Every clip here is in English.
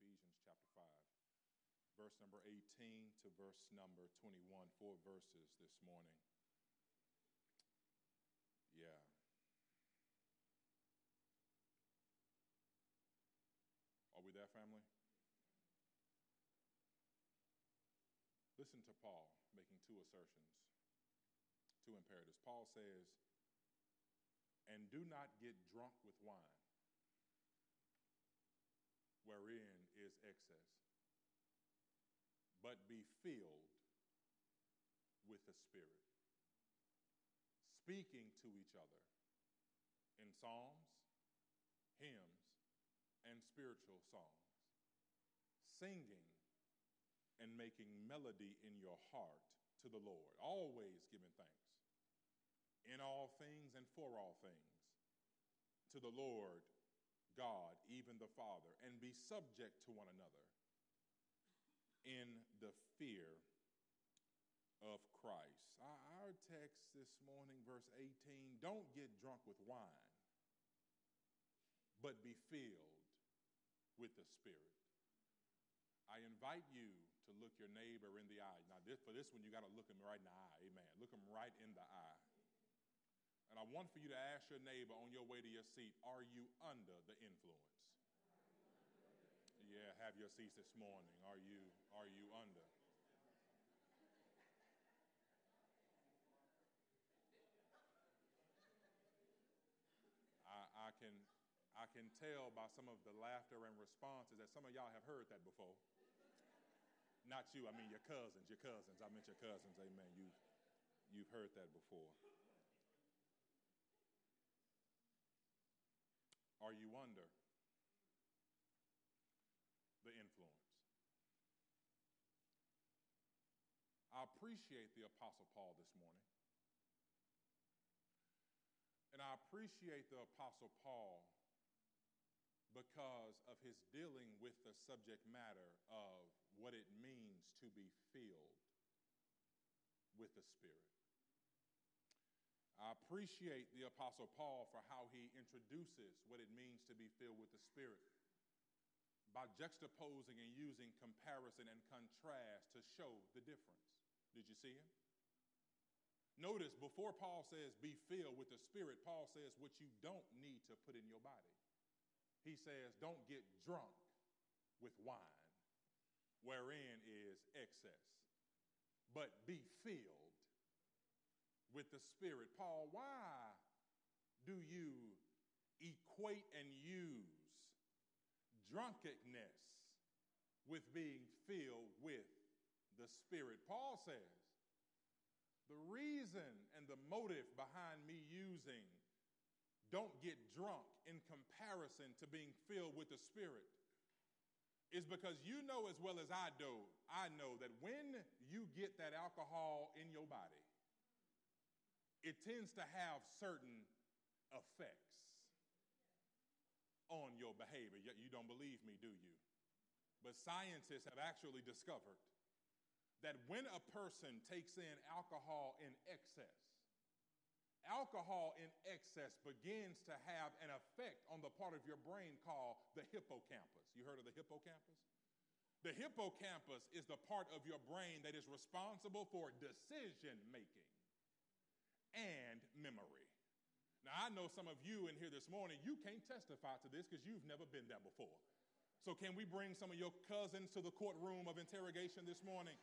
Ephesians chapter 5, verse number 18 to verse number 21. Four verses this morning. Yeah. Are we there, family? Listen to Paul making two assertions, two imperatives. Paul says, and do not get drunk with wine, wherein but be filled with the Spirit, speaking to each other in psalms, hymns, and spiritual songs, singing and making melody in your heart to the Lord, always giving thanks. In all things and for all things to the Lord God, even the Father, and be subject to one another in the fear of Christ. Our text this morning, verse 18 don't get drunk with wine, but be filled with the Spirit. I invite you to look your neighbor in the eye. Now, this, for this one, you got to look him right in the eye. Amen. Look him right in the eye. And I want for you to ask your neighbor on your way to your seat Are you under the influence? Yeah, have your seats this morning. Are you, are you under? I, I, can, I can tell by some of the laughter and responses that some of y'all have heard that before. Not you, I mean your cousins, your cousins. I meant your cousins, amen. You've, you've heard that before. Are you under the influence? I appreciate the Apostle Paul this morning. And I appreciate the Apostle Paul because of his dealing with the subject matter of what it means to be filled with the Spirit. I appreciate the Apostle Paul for how he introduces what it means to be filled with the Spirit by juxtaposing and using comparison and contrast to show the difference. Did you see him? Notice before Paul says be filled with the Spirit, Paul says what you don't need to put in your body he says, Don't get drunk with wine, wherein is excess, but be filled with the Spirit. Paul, why do you equate and use drunkenness with being filled with the Spirit? Paul says, the reason and the motive behind me using don't get drunk in comparison to being filled with the Spirit is because you know as well as I do, I know that when you get that alcohol in your body, it tends to have certain effects on your behavior. Yet you don't believe me, do you? But scientists have actually discovered that when a person takes in alcohol in excess, alcohol in excess begins to have an effect on the part of your brain called the hippocampus. You heard of the hippocampus? The hippocampus is the part of your brain that is responsible for decision making and memory. Now, I know some of you in here this morning, you can't testify to this because you've never been there before. So, can we bring some of your cousins to the courtroom of interrogation this morning?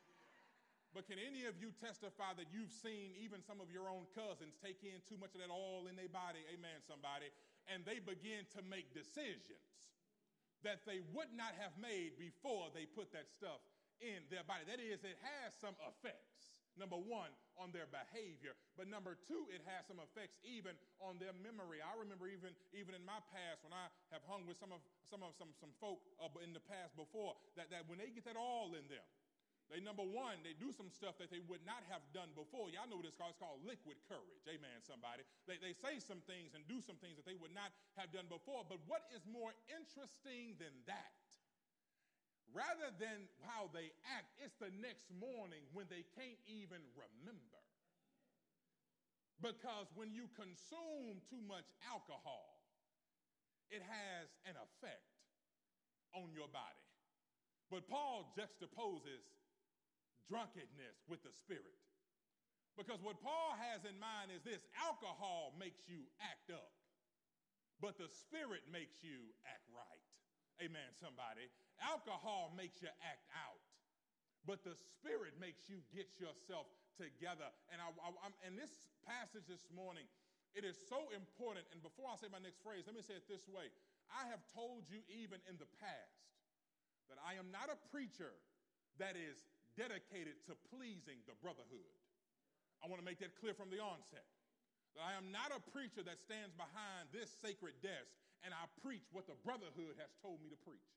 But can any of you testify that you've seen even some of your own cousins take in too much of that oil in their body? Amen, somebody. And they begin to make decisions that they would not have made before they put that stuff in their body. That is, it has some effects. Number one, on their behavior. But number two, it has some effects even on their memory. I remember even, even in my past when I have hung with some of some of some, some folk uh, in the past before, that, that when they get that all in them, they, number one, they do some stuff that they would not have done before. Y'all know it's called. It's called liquid courage. Amen, somebody. They, they say some things and do some things that they would not have done before. But what is more interesting than that? Rather than how they act, it's the next morning when they can't even remember. Because when you consume too much alcohol, it has an effect on your body. But Paul juxtaposes drunkenness with the spirit. Because what Paul has in mind is this alcohol makes you act up, but the spirit makes you act right. Amen, somebody. Alcohol makes you act out, but the spirit makes you get yourself together. And, I, I, and this passage this morning, it is so important. And before I say my next phrase, let me say it this way I have told you even in the past that I am not a preacher that is dedicated to pleasing the brotherhood. I want to make that clear from the onset. That I am not a preacher that stands behind this sacred desk and I preach what the brotherhood has told me to preach.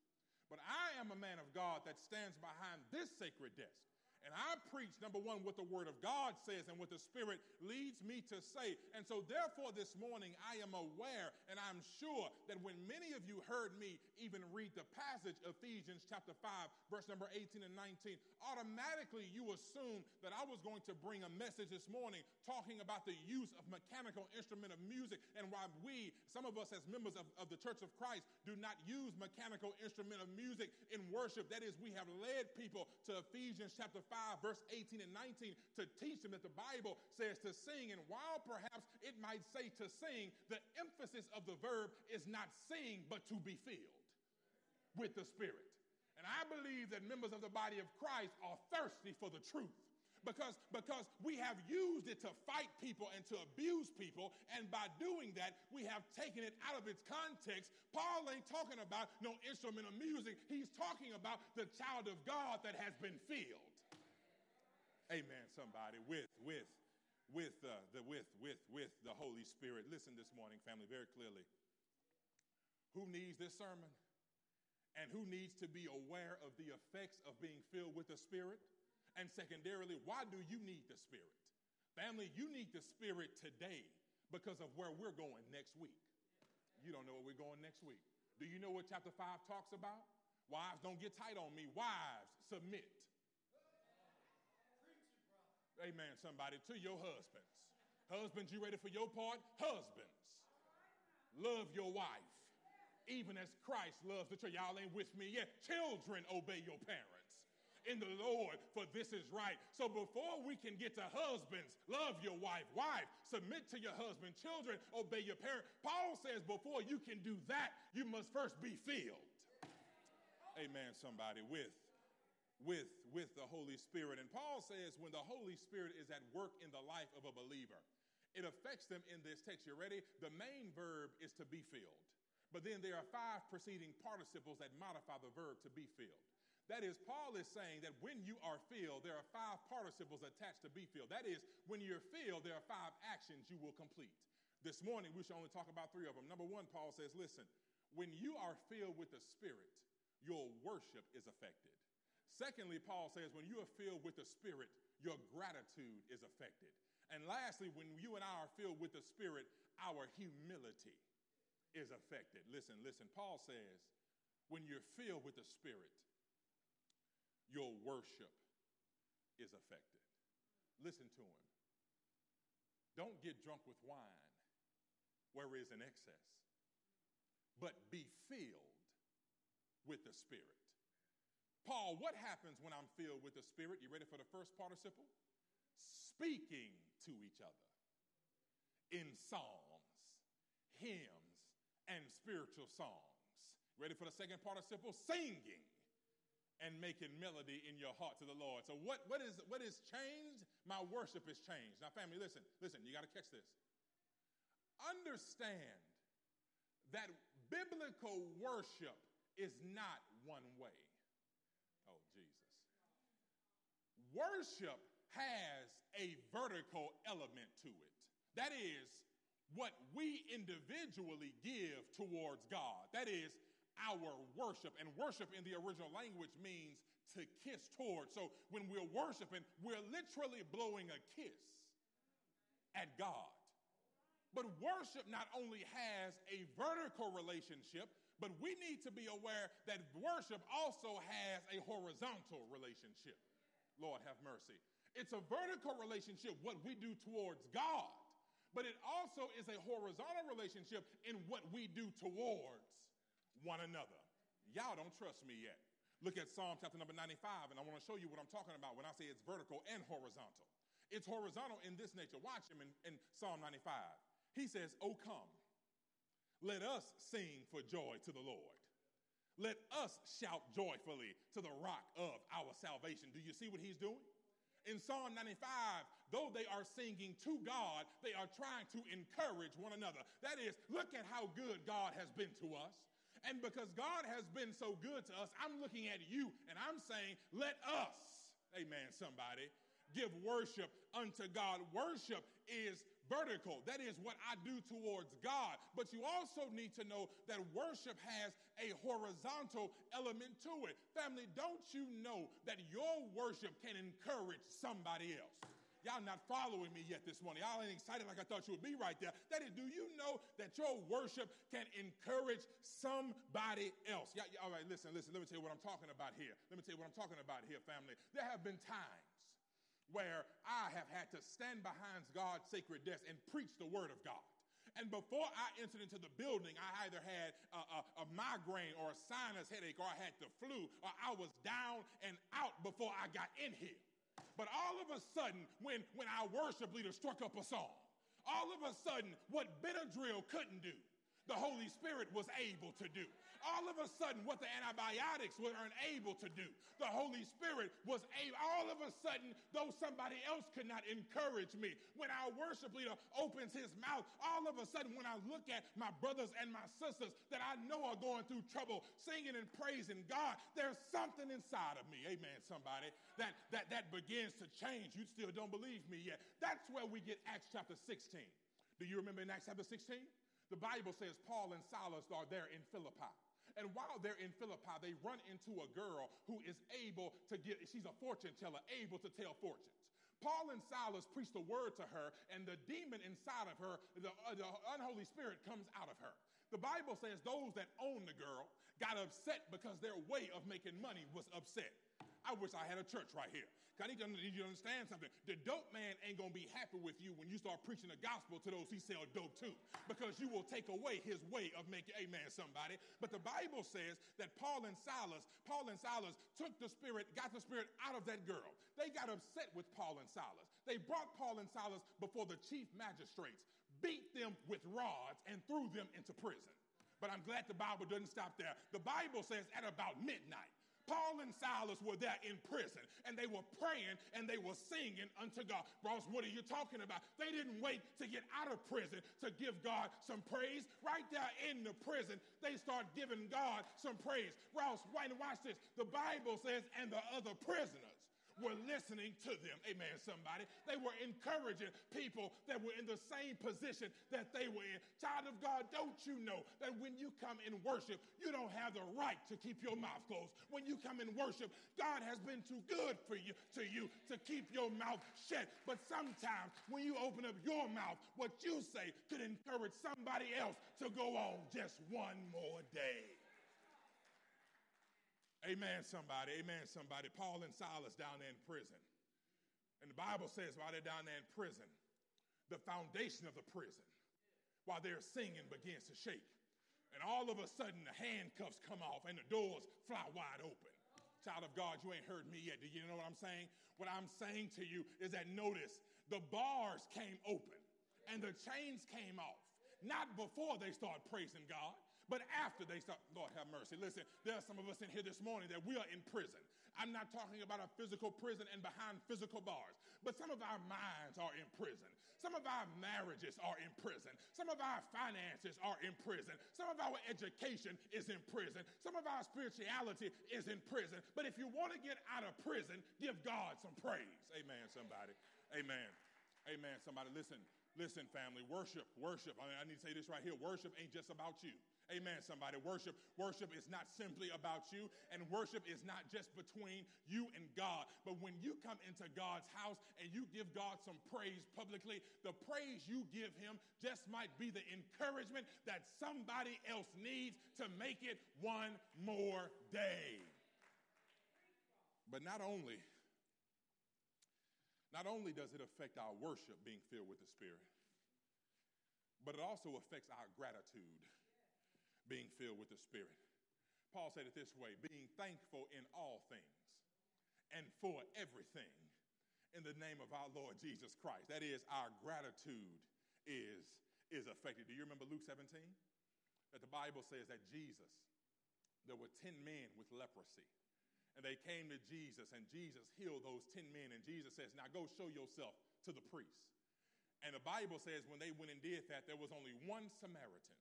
But I am a man of God that stands behind this sacred desk preach, number one, what the Word of God says and what the Spirit leads me to say. And so, therefore, this morning, I am aware and I'm sure that when many of you heard me even read the passage, Ephesians chapter 5, verse number 18 and 19, automatically you assume that I was going to bring a message this morning talking about the use of mechanical instrument of music and why we, some of us as members of, of the Church of Christ, do not use mechanical instrument of music in worship. That is, we have led people to Ephesians chapter 5, verse 18 and 19 to teach them that the Bible says to sing. And while perhaps it might say to sing, the emphasis of the verb is not sing, but to be filled with the Spirit. And I believe that members of the body of Christ are thirsty for the truth because, because we have used it to fight people and to abuse people. And by doing that, we have taken it out of its context. Paul ain't talking about no instrument of music. He's talking about the child of God that has been filled. Amen, somebody, with, with, with, uh, the, with, with, with the Holy Spirit. Listen this morning, family, very clearly. Who needs this sermon? And who needs to be aware of the effects of being filled with the Spirit? And secondarily, why do you need the Spirit? Family, you need the Spirit today because of where we're going next week. You don't know where we're going next week. Do you know what chapter 5 talks about? Wives, don't get tight on me. Wives, submit. Amen, somebody, to your husbands. Husbands, you ready for your part? Husbands, love your wife, even as Christ loves the church. Y'all ain't with me yet. Children, obey your parents in the Lord, for this is right. So before we can get to husbands, love your wife. Wife, submit to your husband. Children, obey your parent. Paul says before you can do that, you must first be filled. Amen, somebody, with with with the Holy Spirit. And Paul says when the Holy Spirit is at work in the life of a believer, it affects them in this text. You ready? The main verb is to be filled. But then there are five preceding participles that modify the verb to be filled. That is, Paul is saying that when you are filled, there are five participles attached to be filled. That is, when you're filled, there are five actions you will complete. This morning, we should only talk about three of them. Number one, Paul says, listen, when you are filled with the Spirit, your worship is affected. Secondly, Paul says, when you are filled with the Spirit, your gratitude is affected. And lastly, when you and I are filled with the Spirit, our humility is affected. Listen, listen. Paul says, when you're filled with the Spirit, your worship is affected. Listen to him. Don't get drunk with wine where is an excess, but be filled with the Spirit. Paul, what happens when I'm filled with the Spirit? You ready for the first participle? Speaking to each other in psalms, hymns, and spiritual songs. Ready for the second participle? Singing and making melody in your heart to the Lord. So what, what is what is changed? My worship is changed. Now, family, listen, listen, you got to catch this. Understand that biblical worship is not one way. Oh, Jesus. Worship has a vertical element to it. That is what we individually give towards God. That is our worship. And worship in the original language means to kiss towards. So when we're worshiping, we're literally blowing a kiss at God. But worship not only has a vertical relationship, but we need to be aware that worship also has a horizontal relationship. Lord have mercy. It's a vertical relationship, what we do towards God, but it also is a horizontal relationship in what we do towards one another. Y'all don't trust me yet. Look at Psalm chapter number 95, and I want to show you what I'm talking about when I say it's vertical and horizontal. It's horizontal in this nature. Watch him in, in Psalm 95. He says, Oh, come, let us sing for joy to the Lord. Let us shout joyfully to the rock of our salvation. Do you see what he's doing? In Psalm 95, though they are singing to God, they are trying to encourage one another. That is, look at how good God has been to us. And because God has been so good to us, I'm looking at you and I'm saying, let us, amen, somebody, give worship unto God. Worship is vertical. That is what I do towards God. But you also need to know that worship has a horizontal element to it. Family, don't you know that your worship can encourage somebody else? Y'all not following me yet this morning. Y'all ain't excited like I thought you would be right there. That is, do you know that your worship can encourage somebody else? Yeah, all right, listen, listen. Let me tell you what I'm talking about here. Let me tell you what I'm talking about here, family. There have been times where I have had to stand behind God's sacred desk and preach the word of God. And before I entered into the building, I either had a, a, a, migraine or a sinus headache, or I had the flu, or I was down and out before I got in here. But all of a sudden, when, when our worship leader struck up a song, all of a sudden, what Benadryl couldn't do, the Holy Spirit was able to do all of a sudden what the antibiotics were unable to do. The Holy Spirit was able, all of a sudden, though somebody else could not encourage me, when our worship leader opens his mouth, all of a sudden, when I look at my brothers and my sisters that I know are going through trouble, singing and praising God, there's something inside of me, amen, somebody, that, that, that begins to change. You still don't believe me yet. That's where we get Acts chapter 16. Do you remember in Acts chapter 16? The Bible says Paul and Silas are there in Philippi. And while they're in Philippi, they run into a girl who is able to get, she's a fortune teller, able to tell fortunes. Paul and Silas preach the word to her, and the demon inside of her, the, uh, the unholy spirit, comes out of her. The Bible says those that own the girl got upset because their way of making money was upset. I wish I had a church right here. I need, to, need you to understand something. The dope man ain't gonna be happy with you when you start preaching the gospel to those he sell dope to, because you will take away his way of making amen somebody. But the Bible says that Paul and Silas, Paul and Silas took the spirit, got the spirit out of that girl. They got upset with Paul and Silas. They brought Paul and Silas before the chief magistrates, beat them with rods, and threw them into prison. But I'm glad the Bible doesn't stop there. The Bible says at about midnight, Paul and Silas were there in prison and they were praying and they were singing unto God. Ross, what are you talking about? They didn't wait to get out of prison to give God some praise. Right there in the prison, they start giving God some praise. Ross, and watch this. The Bible says, and the other prisoners were listening to them. Amen, somebody. They were encouraging people that were in the same position that they were in. Child of God, don't you know that when you come in worship, you don't have the right to keep your mouth closed. When you come in worship, God has been too good for you to you to keep your mouth shut. But sometimes when you open up your mouth, what you say could encourage somebody else to go on just one more day. Amen, somebody. Amen, somebody. Paul and Silas down there in prison. And the Bible says while they're down there in prison, the foundation of the prison, while they're singing, begins to shake. And all of a sudden, the handcuffs come off and the doors fly wide open. Child of God, you ain't heard me yet. Do you know what I'm saying? What I'm saying to you is that notice the bars came open and the chains came off. Not before they start praising God, but after they start, Lord have mercy. Listen, there are some of us in here this morning that we are in prison. I'm not talking about a physical prison and behind physical bars, but some of our minds are in prison. Some of our marriages are in prison. Some of our finances are in prison. Some of our education is in prison. Some of our spirituality is in prison. But if you want to get out of prison, give God some praise. Amen, somebody. Amen. Amen, somebody. Listen, listen, family. Worship, worship. I, mean, I need to say this right here. Worship ain't just about you. Amen, somebody. Worship, worship is not simply about you, and worship is not just between you and God. But when you come into God's house and you give God some praise publicly, the praise you give him just might be the encouragement that somebody else needs to make it one more day. But not only not only does it affect our worship being filled with the Spirit, but it also affects our gratitude being filled with the Spirit. Paul said it this way being thankful in all things and for everything in the name of our Lord Jesus Christ. That is, our gratitude is, is affected. Do you remember Luke 17? That the Bible says that Jesus, there were 10 men with leprosy. And they came to Jesus, and Jesus healed those 10 men. And Jesus says, Now go show yourself to the priest. And the Bible says when they went and did that, there was only one Samaritan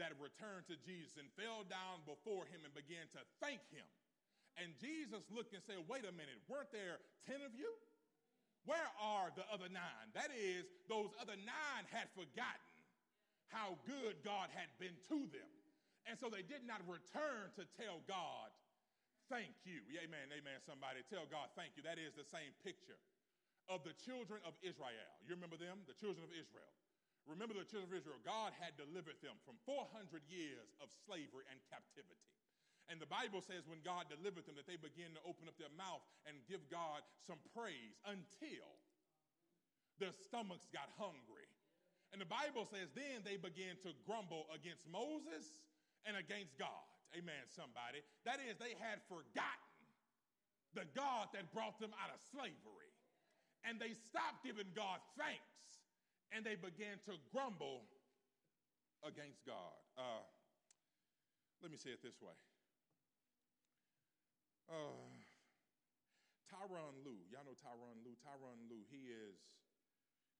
that returned to Jesus and fell down before him and began to thank him. And Jesus looked and said, Wait a minute, weren't there 10 of you? Where are the other nine? That is, those other nine had forgotten how good God had been to them. And so they did not return to tell God, Thank you. Amen, amen, somebody. Tell God, Thank you. That is the same picture of the children of Israel. You remember them? The children of Israel. Remember the children of Israel, God had delivered them from 400 years of slavery and captivity. And the Bible says when God delivered them that they began to open up their mouth and give God some praise until their stomachs got hungry. And the Bible says then they began to grumble against Moses and against God. Amen, somebody. That is, they had forgotten the God that brought them out of slavery. And they stopped giving God thanks and they began to grumble against God. Uh, let me say it this way. Uh, Tyronn Lue, y'all know Tyronn Lue. Tyronn Lue, he is,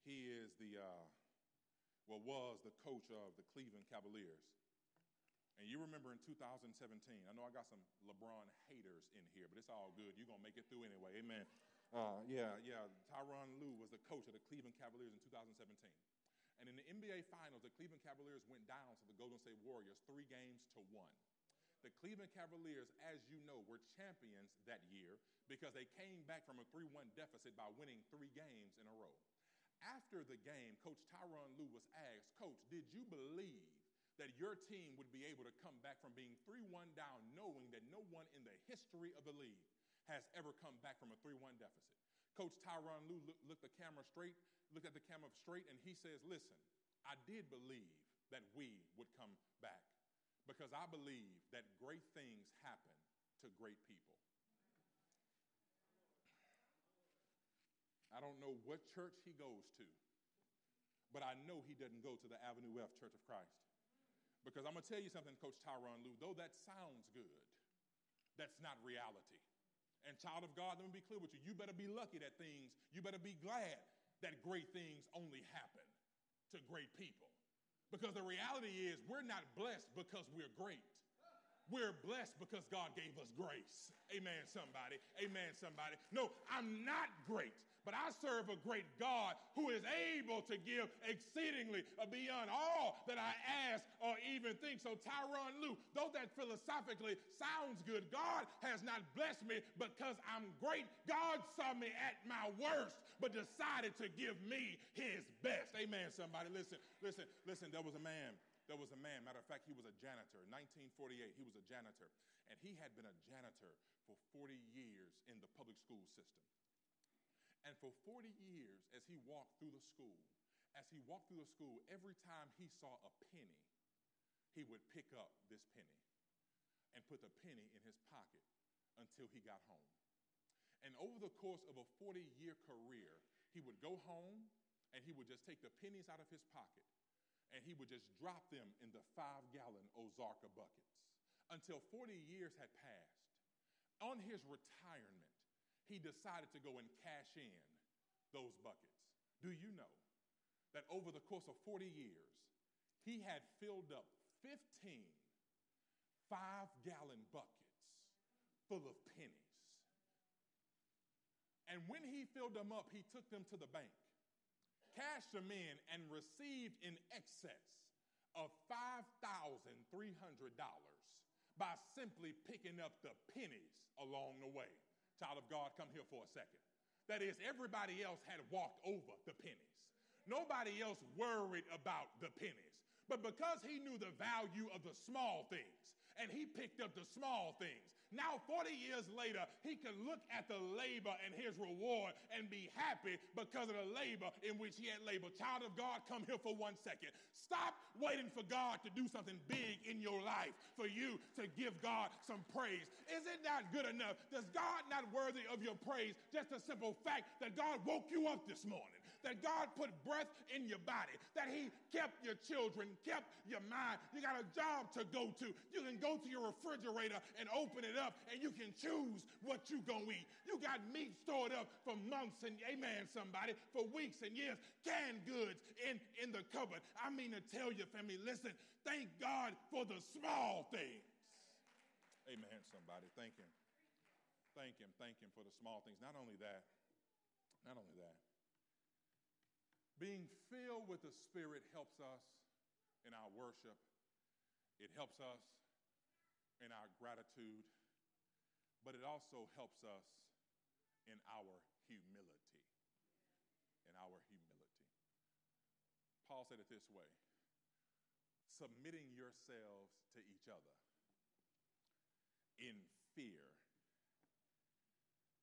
he is the, uh, well, was the coach of the Cleveland Cavaliers. And you remember in 2017, I know I got some LeBron haters in here, but it's all good. You're going to make it through anyway. Amen. Uh, yeah, yeah. Tyronn Lue was the coach of the Cleveland Cavaliers in 2017. And in the NBA Finals, the Cleveland Cavaliers went down to the Golden State Warriors three games to one. The Cleveland Cavaliers, as you know, were champions that year because they came back from a 3 1 deficit by winning three games in a row. After the game, Coach Tyronn Lue was asked, Coach, did you believe that your team would be able to come back from being 3 1 down, knowing that no one in the history of the league has ever come back from a 3 1 deficit. Coach Tyronn Lue looked the camera straight, looked at the camera straight, and he says, Listen, I did believe that we would come back because I believe that great things happen to great people. I don't know what church he goes to, but I know he doesn't go to the Avenue F Church of Christ. Because I'm going to tell you something, Coach Tyronn Lue, though that sounds good, that's not reality. And, child of God, let me be clear with you. You better be lucky that things, you better be glad that great things only happen to great people. Because the reality is, we're not blessed because we're great. We're blessed because God gave us grace. Amen, somebody. Amen, somebody. No, I'm not great but I serve a great God who is able to give exceedingly beyond all that I ask or even think. So, Tyronn Lue, though that philosophically sounds good, God has not blessed me because I'm great. God saw me at my worst, but decided to give me his best. Amen, somebody. Listen, listen, listen. There was a man. There was a man. Matter of fact, he was a janitor. 1948, he was a janitor. And he had been a janitor for 40 years in the public school system. And for 40 years, as he walked through the school, as he walked through the school, every time he saw a penny, he would pick up this penny and put the penny in his pocket until he got home. And over the course of a 40 year career, he would go home and he would just take the pennies out of his pocket and he would just drop them in the five gallon Ozarka buckets until 40 years had passed. On his retirement, he decided to go and cash in those buckets. Do you know that over the course of 40 years, he had filled up 15 five gallon buckets full of pennies. And when he filled them up, he took them to the bank, cashed them in, and received in excess of $5,300 by simply picking up the pennies along the way. Child of God, come here for a second. That is, everybody else had walked over the pennies. Nobody else worried about the pennies. But because he knew the value of the small things, and he picked up the small things. Now, 40 years later, he can look at the labor and his reward and be happy because of the labor in which he had labored. Child of God, come here for one second. Stop waiting for God to do something big in your life for you to give God some praise. Is it not good enough? Does God not worthy of your praise? Just a simple fact that God woke you up this morning that God put breath in your body, that He kept your children, kept your mind. You got a job to go to. You can go to your refrigerator and open it up, and you can choose what you gonna eat. You got meat stored up for months and amen, somebody, for weeks and years, canned goods in, in the cupboard. I mean to tell you, family, listen, thank God for the small things. Amen, somebody. Thank him. Thank him. Thank him for the small things. Not only that, not only that, being filled with the Spirit helps us in our worship, it helps us in our gratitude, but it also helps us in our humility. In our humility. Paul said it this way submitting yourselves to each other in fear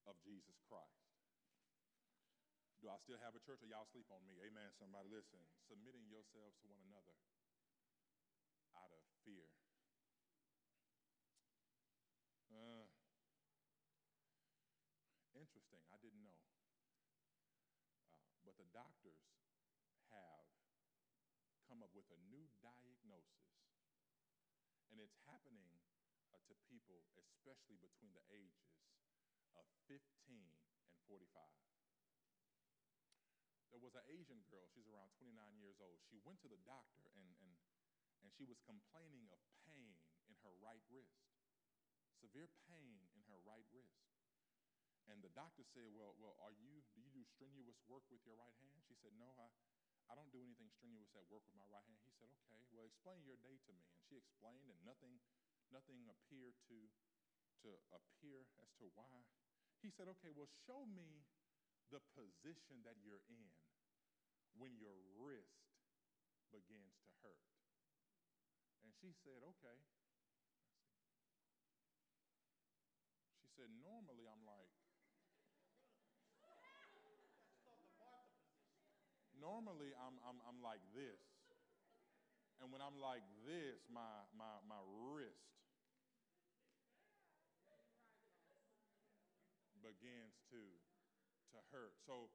of Jesus Christ. I still have a church or y'all sleep on me? Amen. Somebody listen. Submitting yourselves to one another out of fear. Uh, interesting. I didn't know. Uh, but the doctors have come up with a new diagnosis. And it's happening uh, to people, especially between the ages of 15 and 45. There was an Asian girl, she's around 29 years old. She went to the doctor and, and, and she was complaining of pain in her right wrist, severe pain in her right wrist. And the doctor said, Well, well are you, do you do strenuous work with your right hand? She said, No, I, I don't do anything strenuous at work with my right hand. He said, Okay, well, explain your day to me. And she explained, and nothing, nothing appeared to, to appear as to why. He said, Okay, well, show me the position that you're in when your wrist begins to hurt. And she said, Okay. She said, Normally I'm like, normally I'm, I'm, I'm like this. And when I'm like this, my, my, my wrist begins to to hurt. So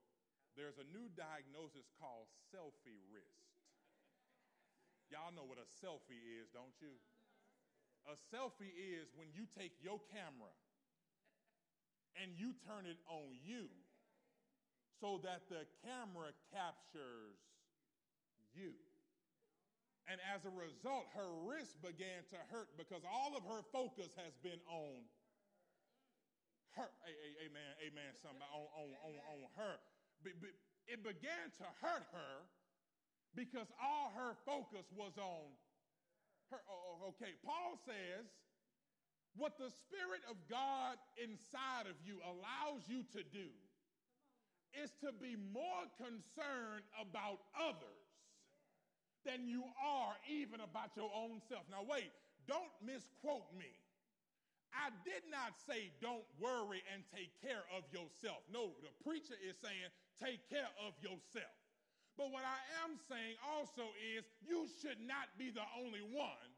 there's a new diagnosis called selfie wrist. Y'all know what a selfie is, don't you? A selfie is when you take your camera and you turn it on you so that the camera captures you. And as a result, her wrist began to hurt because all of her focus has been on hurt. Amen, amen, somebody, on, on, on, on her. It began to hurt her because all her focus was on her. Oh, oh, okay, Paul says, what the Spirit of God inside of you allows you to do is to be more concerned about others than you are even about your own self. Now, wait, don't misquote me. I did not say don't worry and take care of yourself. No, the preacher is saying take care of yourself. But what I am saying also is you should not be the only one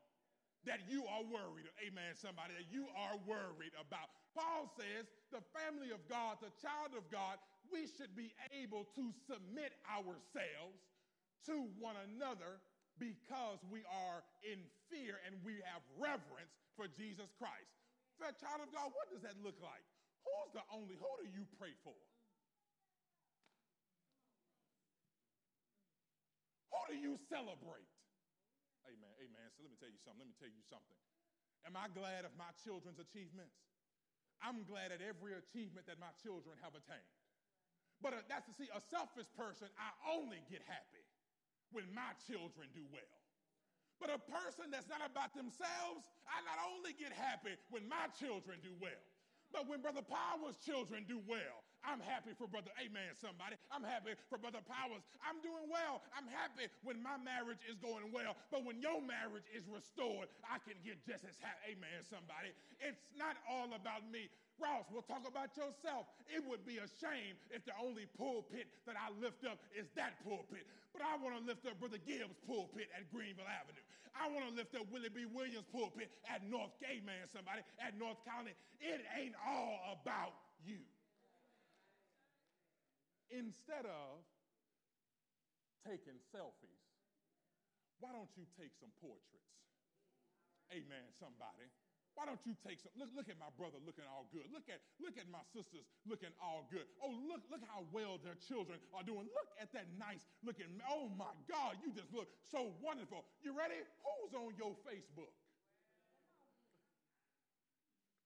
that you are worried. Amen, somebody, that you are worried about. Paul says the family of God, the child of God, we should be able to submit ourselves to one another because we are in fear and we have reverence for Jesus Christ. For child of God, what does that look like? Who's the only, who do you pray for? Who do you celebrate? Amen, amen. So let me tell you something. Let me tell you something. Am I glad of my children's achievements? I'm glad at every achievement that my children have attained. But uh, that's to see, a selfish person, I only get happy when my children do well. But a person that's not about themselves, I not only get happy when my children do well, But when Brother Powers' children do well, I'm happy for Brother, amen, somebody. I'm happy for Brother Powers. I'm doing well. I'm happy when my marriage is going well. But when your marriage is restored, I can get just as happy, amen, somebody. It's not all about me. Ross, we'll talk about yourself. It would be a shame if the only pulpit that I lift up is that pulpit. But I want to lift up Brother Gibbs' pulpit at Greenville Avenue. I want to lift up Willie B. Williams' pulpit at North Gay Man, somebody, at North County. It ain't all about you. Instead of taking selfies, why don't you take some portraits? Amen, somebody. Why don't you take some? Look, look at my brother looking all good. Look at, look at my sisters looking all good. Oh, look, look how well their children are doing. Look at that nice looking. Oh my God, you just look so wonderful. You ready? Who's on your Facebook?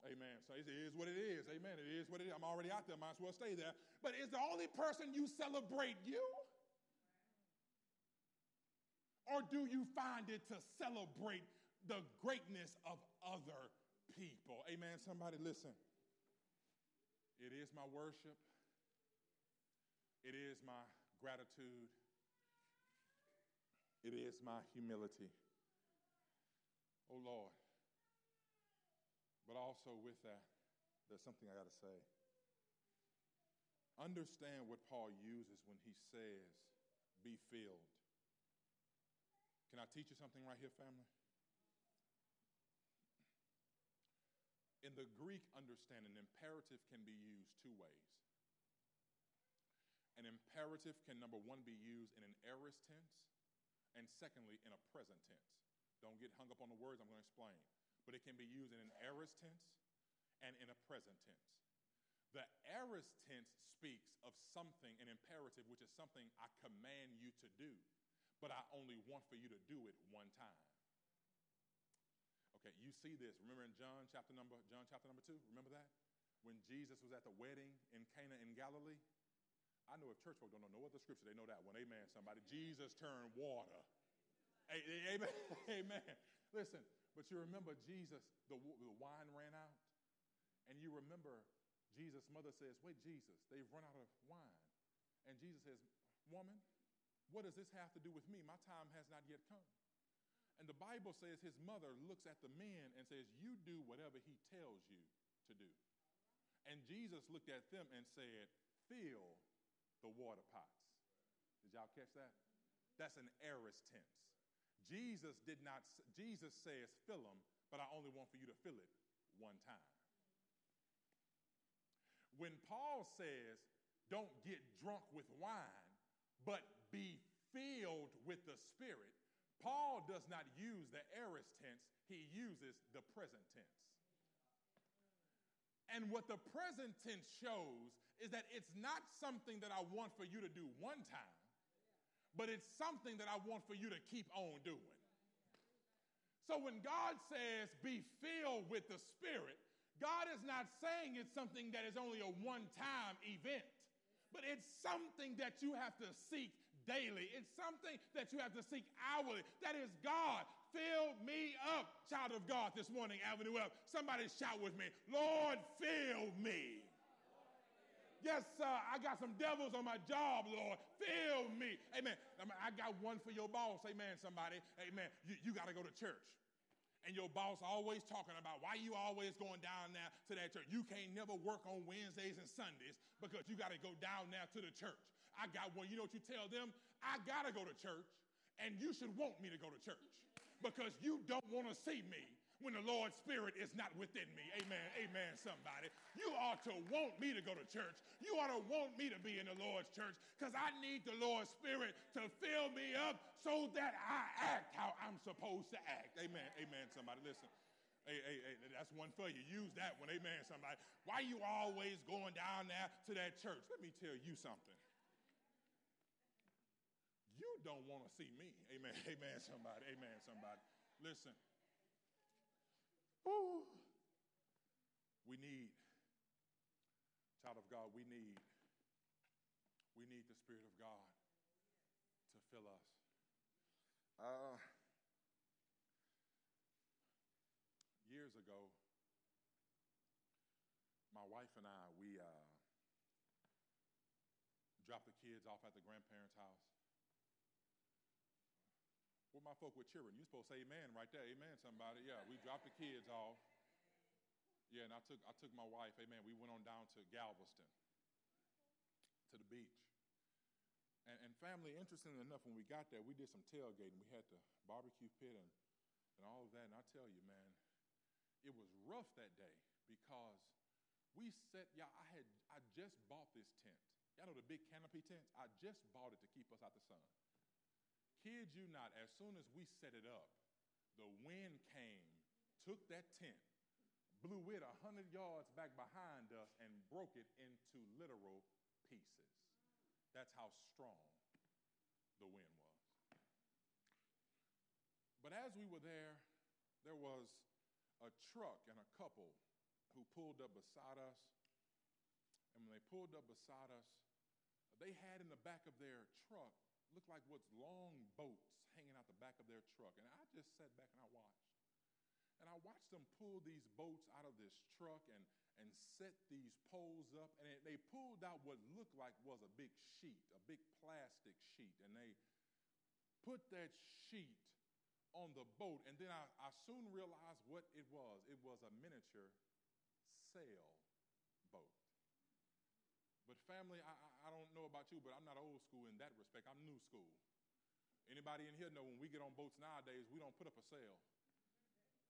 Amen. So it is what it is. Amen. It is what it is. I'm already out there. Might as well stay there. But is the only person you celebrate you? Or do you find it to celebrate the greatness of other people. Amen. Somebody listen. It is my worship, it is my gratitude, it is my humility. Oh Lord. But also with that, there's something I got to say. Understand what Paul uses when he says, be filled. Can I teach you something right here, family? In the Greek understanding, imperative can be used two ways. An imperative can, number one, be used in an aorist tense, and secondly, in a present tense. Don't get hung up on the words I'm going to explain. But it can be used in an aorist tense and in a present tense. The aorist tense speaks of something, an imperative, which is something I command you to do, but I only want for you to do it one time. Okay, you see this. Remember in John chapter number John chapter number 2? Remember that? When Jesus was at the wedding in Cana in Galilee? I know if church folk don't know no other scripture, they know that one. Amen, somebody. Jesus turned water. Amen. Amen. Listen, but you remember Jesus, the, the wine ran out. And you remember Jesus' mother says, Wait, Jesus, they've run out of wine. And Jesus says, Woman, what does this have to do with me? My time has not yet come. And the Bible says his mother looks at the men and says, You do whatever he tells you to do. And Jesus looked at them and said, Fill the water pots. Did y'all catch that? That's an aorist tense. Jesus did not, Jesus says, Fill them, but I only want for you to fill it one time. When Paul says, Don't get drunk with wine, but be filled with the Spirit, Paul does not use the aorist tense, he uses the present tense. And what the present tense shows is that it's not something that I want for you to do one time, but it's something that I want for you to keep on doing. So when God says, be filled with the Spirit, God is not saying it's something that is only a one time event, but it's something that you have to seek daily. It's something that you have to seek hourly. That is God. Fill me up, child of God, this morning, Avenue F. Somebody shout with me, Lord, fill me. Yes, sir. I got some devils on my job, Lord. Fill me. Amen. I got one for your boss. Amen, somebody. Amen. You, you got to go to church. And your boss always talking about why you always going down there to that church. You can't never work on Wednesdays and Sundays because you got to go down there to the church. I got one. You know what you tell them? I got to go to church, and you should want me to go to church because you don't want to see me when the Lord's Spirit is not within me. Amen. Amen, somebody. You ought to want me to go to church. You ought to want me to be in the Lord's church because I need the Lord's Spirit to fill me up so that I act how I'm supposed to act. Amen. Amen, somebody. Listen. Hey, hey, hey, that's one for you. Use that one. Amen, somebody. Why you always going down there to that church? Let me tell you something you don't want to see me. Amen. Amen, somebody. Amen, somebody. Listen. We need, child of God, we need, we need the Spirit of God to fill us. Uh, years ago, my wife and I, we uh, dropped the kids off at the grandparents' house. Where my folk were cheering? You supposed to say amen right there. Amen, somebody. Yeah, we dropped the kids off. Yeah, and I took I took my wife, amen. We went on down to Galveston, to the beach. And, and family, interestingly enough, when we got there, we did some tailgating. We had the barbecue pit and, and all of that. And I tell you, man, it was rough that day because we set, yeah, I had I just bought this tent. Y'all know the big canopy tents? I just bought it to keep us out the sun. Kid you not, as soon as we set it up, the wind came, took that tent, blew it 100 yards back behind us, and broke it into literal pieces. That's how strong the wind was. But as we were there, there was a truck and a couple who pulled up beside us. And when they pulled up beside us, they had in the back of their truck looked like what's long boats hanging out the back of their truck. And I just sat back and I watched. And I watched them pull these boats out of this truck and, and set these poles up. And it, they pulled out what looked like was a big sheet, a big plastic sheet. And they put that sheet on the boat. And then I, I soon realized what it was it was a miniature sail boat. But family, I, I don't know about you, but I'm not old school in that respect. I'm new school. Anybody in here know when we get on boats nowadays, we don't put up a sail.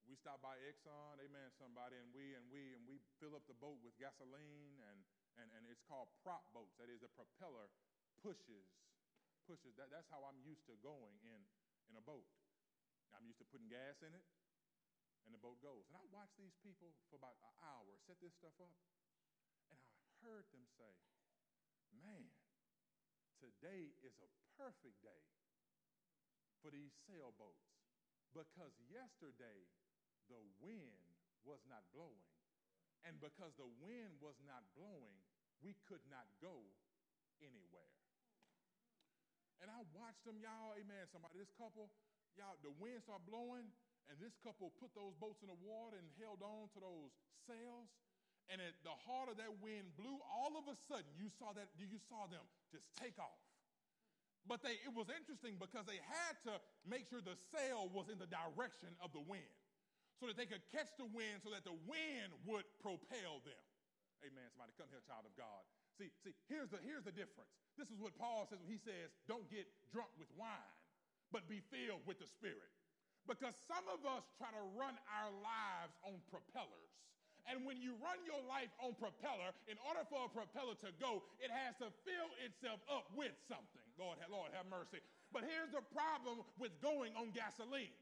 We stop by Exxon, amen, somebody, and we and we and we fill up the boat with gasoline and and, and it's called prop boats. That is the propeller pushes, pushes. That, that's how I'm used to going in, in a boat. I'm used to putting gas in it, and the boat goes. And I watched these people for about an hour set this stuff up, and I heard them say, Man, today is a perfect day for these sailboats because yesterday the wind was not blowing. And because the wind was not blowing, we could not go anywhere. And I watched them, y'all, amen, somebody, this couple, y'all, the wind started blowing, and this couple put those boats in the water and held on to those sails and at the heart of that wind blew, all of a sudden you saw that you saw them just take off. But they, it was interesting because they had to make sure the sail was in the direction of the wind so that they could catch the wind so that the wind would propel them. Amen. Somebody come here, child of God. See, see, here's the, here's the difference. This is what Paul says when he says, don't get drunk with wine, but be filled with the Spirit. Because some of us try to run our lives on propellers and when you run your life on propeller, in order for a propeller to go, it has to fill itself up with something. Lord, Lord have mercy. But here's the problem with going on gasoline.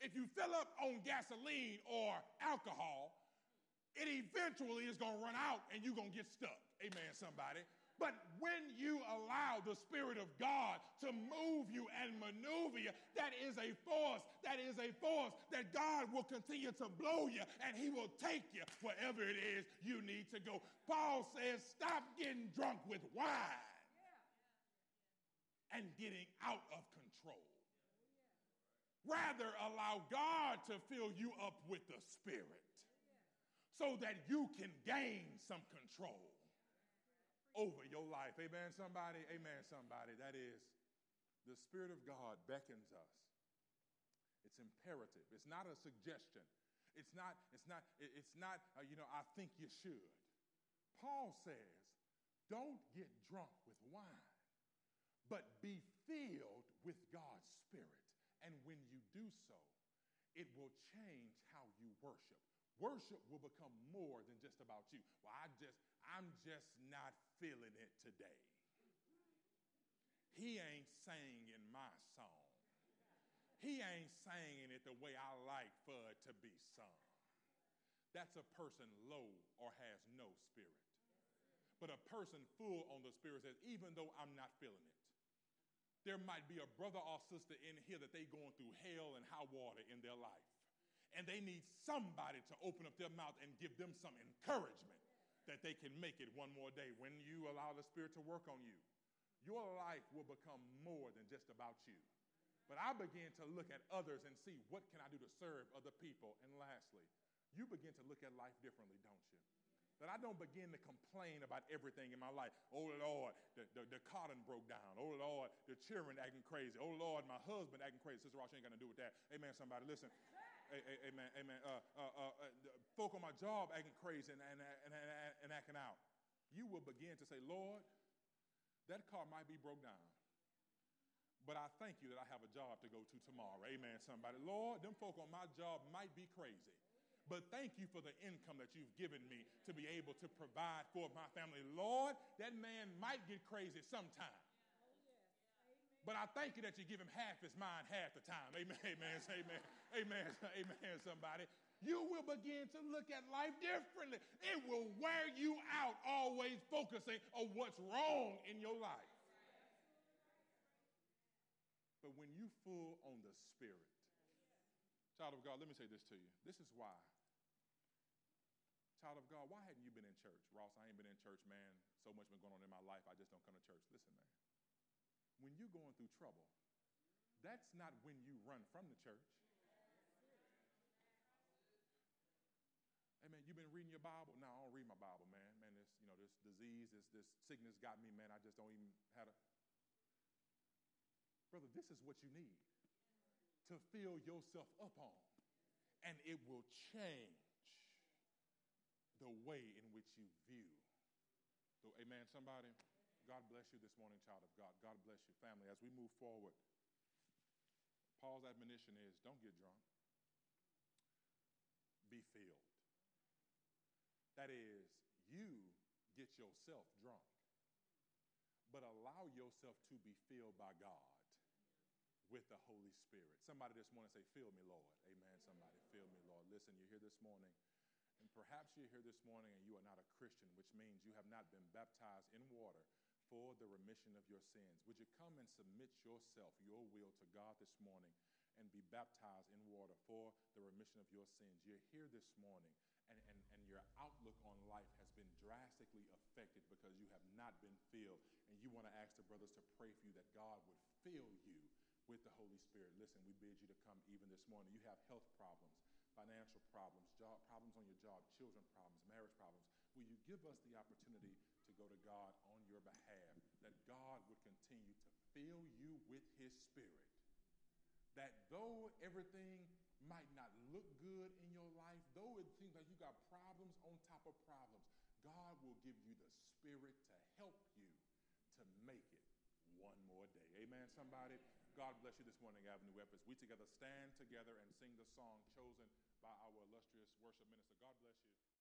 If you fill up on gasoline or alcohol, it eventually is going to run out and you're going to get stuck. Amen, somebody. But when you allow the Spirit of God to move you and maneuver you, that is a force. That is a force that God will continue to blow you and He will take you wherever it is you need to go. Paul says, stop getting drunk with wine and getting out of control. Rather, allow God to fill you up with the Spirit so that you can gain some control over your life. Amen, somebody? Amen, somebody. That is, the Spirit of God beckons us. It's imperative. It's not a suggestion. It's not, it's not, it's not, uh, you know, I think you should. Paul says, don't get drunk with wine, but be filled with God's Spirit. And when you do so, it will change how you worship. Worship will become more than just about you. Well, I just, I'm just not feeling it today. He ain't singing my song. He ain't singing it the way I like for it to be sung. That's a person low or has no spirit. But a person full on the spirit says, even though I'm not feeling it, there might be a brother or sister in here that they going through hell and high water in their life. And they need somebody to open up their mouth and give them some encouragement that they can make it one more day. When you allow the Spirit to work on you, your life will become more than just about you. But I begin to look at others and see what can I do to serve other people. And lastly, you begin to look at life differently, don't you? that I don't begin to complain about everything in my life. Oh Lord, the, the, the cotton broke down. Oh Lord, the children acting crazy. Oh Lord, my husband acting crazy. Sister Ross ain't to do with that. Amen, somebody. Listen. Amen, amen. Uh, uh, uh, uh folk on my job acting crazy and, and, and, and acting out. You will begin to say, Lord, that car might be broke down. But I thank you that I have a job to go to tomorrow. Amen, somebody. Lord, them folk on my job might be crazy. But thank you for the income that you've given me to be able to provide for my family. Lord, that man might get crazy sometime. But I thank you that you give him half his mind half the time. Amen, amen, amen, amen, amen, somebody. You will begin to look at life differently. It will wear you out always focusing on what's wrong in your life. But when you full on the Spirit, child of God, let me say this to you. This is why Child of God, why hadn't you been in church? Ross, I ain't been in church, man. So much been going on in my life, I just don't come to church. Listen, man. When you're going through trouble, that's not when you run from the church. Hey man, you've been reading your Bible? No, I don't read my Bible, man. Man, this, you know, this disease, this, this sickness got me, man. I just don't even have a. Brother, this is what you need to fill yourself up on, and it will change the way in which you view. So, amen, somebody. God bless you this morning, child of God. God bless you, family. As we move forward, Paul's admonition is don't get drunk, be filled. That is, you get yourself drunk, but allow yourself to be filled by God with the Holy Spirit. Somebody this morning say, Fill me, Lord. Amen. Somebody, fill me, Lord. Listen, you're here this morning and perhaps you're here this morning and you are not a Christian, which means you have not been baptized in water for the remission of your sins. Would you come and submit yourself, your will to God this morning and be baptized in water for the remission of your sins? You're here this morning and, and, and your outlook on life has been drastically affected because you have not been filled. And you want to ask the brothers to pray for you that God would fill you with the Holy Spirit. Listen, we bid you to come even this morning. You have health problems financial problems, job problems on your job, children problems, marriage problems, will you give us the opportunity to go to God on your behalf? That God would continue to fill you with His Spirit. That though everything might not look good in your life, though it seems like you got problems on top of problems, God will give you the Spirit to help you to make it one more day. Amen, somebody? God bless you this morning, Avenue as we together stand together and sing the song chosen by our illustrious worship minister. God bless you.